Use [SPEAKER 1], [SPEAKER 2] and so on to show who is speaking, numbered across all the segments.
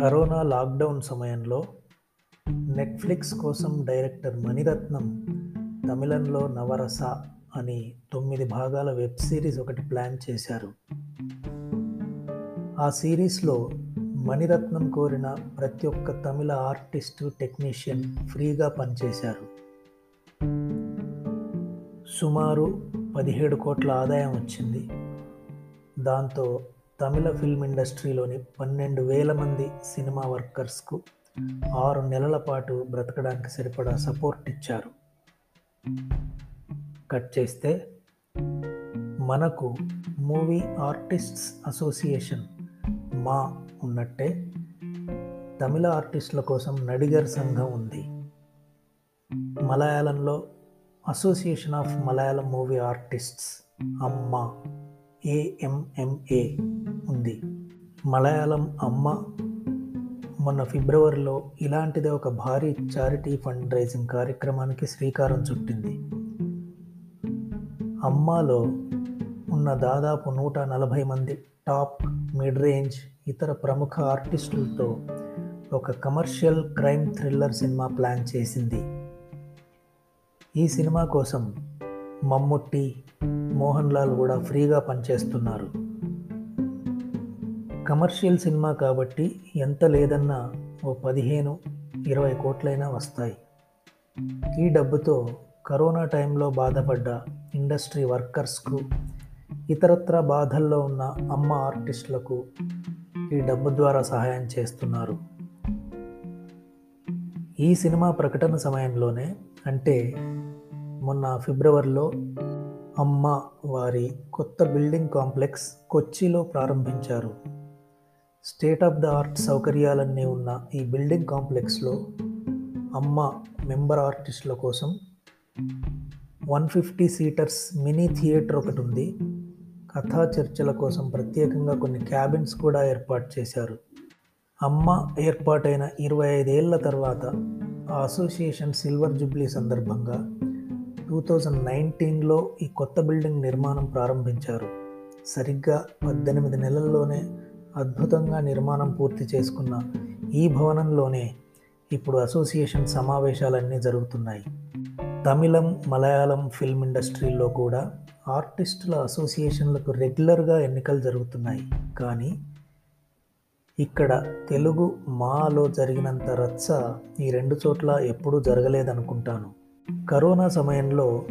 [SPEAKER 1] Corona lockdown సమయంలో Netflix కోసం director Mani Ratnam తమిళంలో నవరస అని తొమ్మిది భాగాల వెబ్ సిరీస్ ఒకటి ప్లాన్ చేశారు. ఆ సిరీస్లో మణిరత్నం కోరిన ప్రతి ఒక్క తమిళ ఆర్టిస్టు టెక్నీషియన్ ఫ్రీగా పనిచేశారు. సుమారు పదిహేడు కోట్ల ఆదాయం వచ్చింది. దాంతో తమిళ ఫిల్మ్ ఇండస్ట్రీలోని పన్నెండు వేల మంది సినిమా వర్కర్స్కు ఆరు నెలల పాటు బ్రతకడానికి సరిపడా సపోర్ట్ ఇచ్చారు. కట్ చేస్తే మనకు మూవీ ఆర్టిస్ట్స్ అసోసియేషన్ మా ఉన్నట్టే తమిళ ఆర్టిస్టుల కోసం నడిగర్ సంఘం ఉంది. మలయాళంలో association of Malayalam movie artists Amma AMMA ఉంది. మలయాళం అమ్మ. మొన్న ఫిబ్రవరిలో ఇలాంటిదే ఒక భారీ చారిటీ ఫండ్ రైజింగ్ కార్యక్రమానికి శ్రీకారం చుట్టింది. అమ్మాలో ఉన్న దాదాపు నూట నలభై మంది టాప్ మిడ్ రేంజ్ ఇతర ప్రముఖ ఆర్టిస్టులతో ఒక commercial crime thriller cinema plan చేసింది. ఈ సినిమా కోసం మమ్ముట్టి మోహన్ లాల్ కూడా ఫ్రీగా పనిచేస్తున్నారు. కమర్షియల్ సినిమా కాబట్టి ఎంత లేదన్నా ఓ పదిహేను ఇరవై కోట్లైనా వస్తాయి. ఈ డబ్బుతో కరోనా టైంలో బాధపడ్డ ఇండస్ట్రీ వర్కర్స్కు ఇతరత్ర బాధల్లో ఉన్న అమ్మ ఆర్టిస్టులకు ఈ డబ్బు ద్వారా సహాయం చేస్తున్నారు. ఈ సినిమా ప్రకటన సమయంలోనే అంటే మొన్న ఫిబ్రవరిలో అమ్మ వారి కొత్త బిల్డింగ్ కాంప్లెక్స్ కొచ్చిలో ప్రారంభించారు. స్టేట్ ఆఫ్ ద ఆర్ట్ సౌకర్యాలన్నీ ఉన్న ఈ బిల్డింగ్ కాంప్లెక్స్లో అమ్మ మెంబర్ ఆర్టిస్టుల కోసం one fifty seaters mini theatre ఒకటి ఉంది. కథా చర్చల కోసం ప్రత్యేకంగా కొన్ని క్యాబిన్స్ కూడా ఏర్పాటు చేశారు. అమ్మ ఏర్పాటైన ఇరవై ఐదేళ్ళ తర్వాత ఆ అసోసియేషన్ సిల్వర్ జూబ్లీ సందర్భంగా టూ థౌజండ్ నైన్టీన్లో ఈ కొత్త బిల్డింగ్ నిర్మాణం ప్రారంభించారు. సరిగ్గా పద్దెనిమిది నెలల్లోనే అద్భుతంగా నిర్మాణం పూర్తి చేసుకున్న ఈ భవనంలోనే ఇప్పుడు అసోసియేషన్ సమావేశాలన్నీ జరుగుతున్నాయి. తమిళం మలయాళం ఫిల్మ్ ఇండస్ట్రీలో కూడా ఆర్టిస్టుల అసోసియేషన్లకు రెగ్యులర్గా ఎన్నికలు జరుగుతున్నాయి. కానీ ఇక్కడ తెలుగు మాలో జరిగినంత రచ్చ ఈ రెండు చోట్ల ఎప్పుడూ జరగలేదనుకుంటాను. కరోనా సమయంలో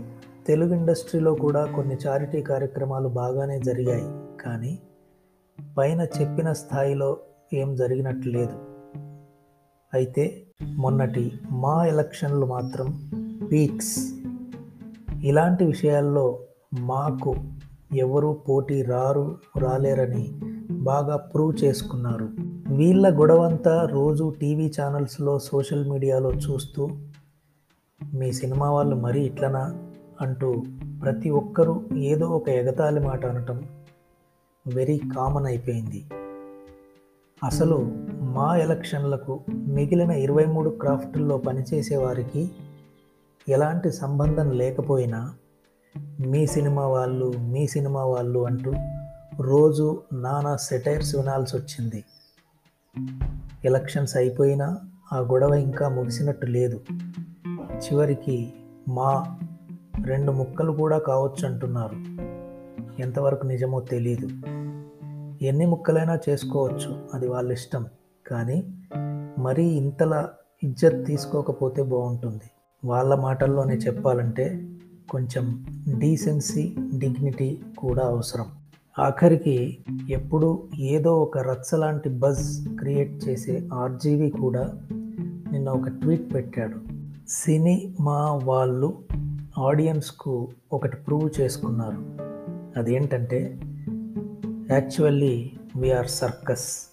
[SPEAKER 1] తెలుగు ఇండస్ట్రీలో కూడా కొన్ని చారిటీ కార్యక్రమాలు బాగానే జరిగాయి. కానీ పైన చెప్పిన స్థాయిలో ఏం జరిగినట్లు లేదు అయితే మొన్నటి మా ఎలక్షన్లు మాత్రం పీక్స్. ఇలాంటి విషయాల్లో మాకు ఎవరు పోటీ రారు రాలేరని బాగా ప్రూవ్ చేసుకున్నారు. వీళ్ళ గొడవంతా రోజు టీవీ ఛానల్స్లో సోషల్ మీడియాలో చూస్తూ మీ సినిమా వాళ్ళు మరీ ఇట్లనా అంటూ ప్రతి ఒక్కరూ ఏదో ఒక ఎగతాళి మాట అనటం వెరీ కామన్ అయిపోయింది. అసలు మా ఎలక్షన్లకు మిగిలిన ఇరవై మూడు క్రాఫ్టుల్లో పనిచేసే వారికి ఎలాంటి సంబంధం లేకపోయినా మీ సినిమా వాళ్ళు మీ సినిమా వాళ్ళు అంటూ రోజు నానా సెటైర్స్ వినాల్సి వచ్చింది. ఎలక్షన్స్ అయిపోయినా ఆ గొడవ ఇంకా ముగిసినట్టు లేదు. చివరికి మా రెండు ముక్కలు కూడా కావచ్చు అంటున్నారు. ఎంతవరకు నిజమో తెలియదు ఎన్ని ముక్కలైనా చేసుకోవచ్చు అది వాళ్ళ ఇష్టం. కానీ మరీ ఇంతలా ఇజ్జత్ తీసుకోకపోతే బాగుంటుంది. వాళ్ళ మాటల్లోనే చెప్పాలంటే కొంచెం డీసెన్సీ డిగ్నిటీ కూడా అవసరం. ఆఖరికి ఎప్పుడు ఏదో ఒక రచ్చ లాంటి బజ్ క్రియేట్ చేసే ఆర్జీవి కూడా నిన్న ఒక ట్వీట్ పెట్టాడు. సినిమా వాళ్ళు ఆడియన్స్కు ఒకటి ప్రూవ్ చేసుకున్నారు. అదేంటంటే యాక్చువల్లీ వీఆర్ సర్కస్.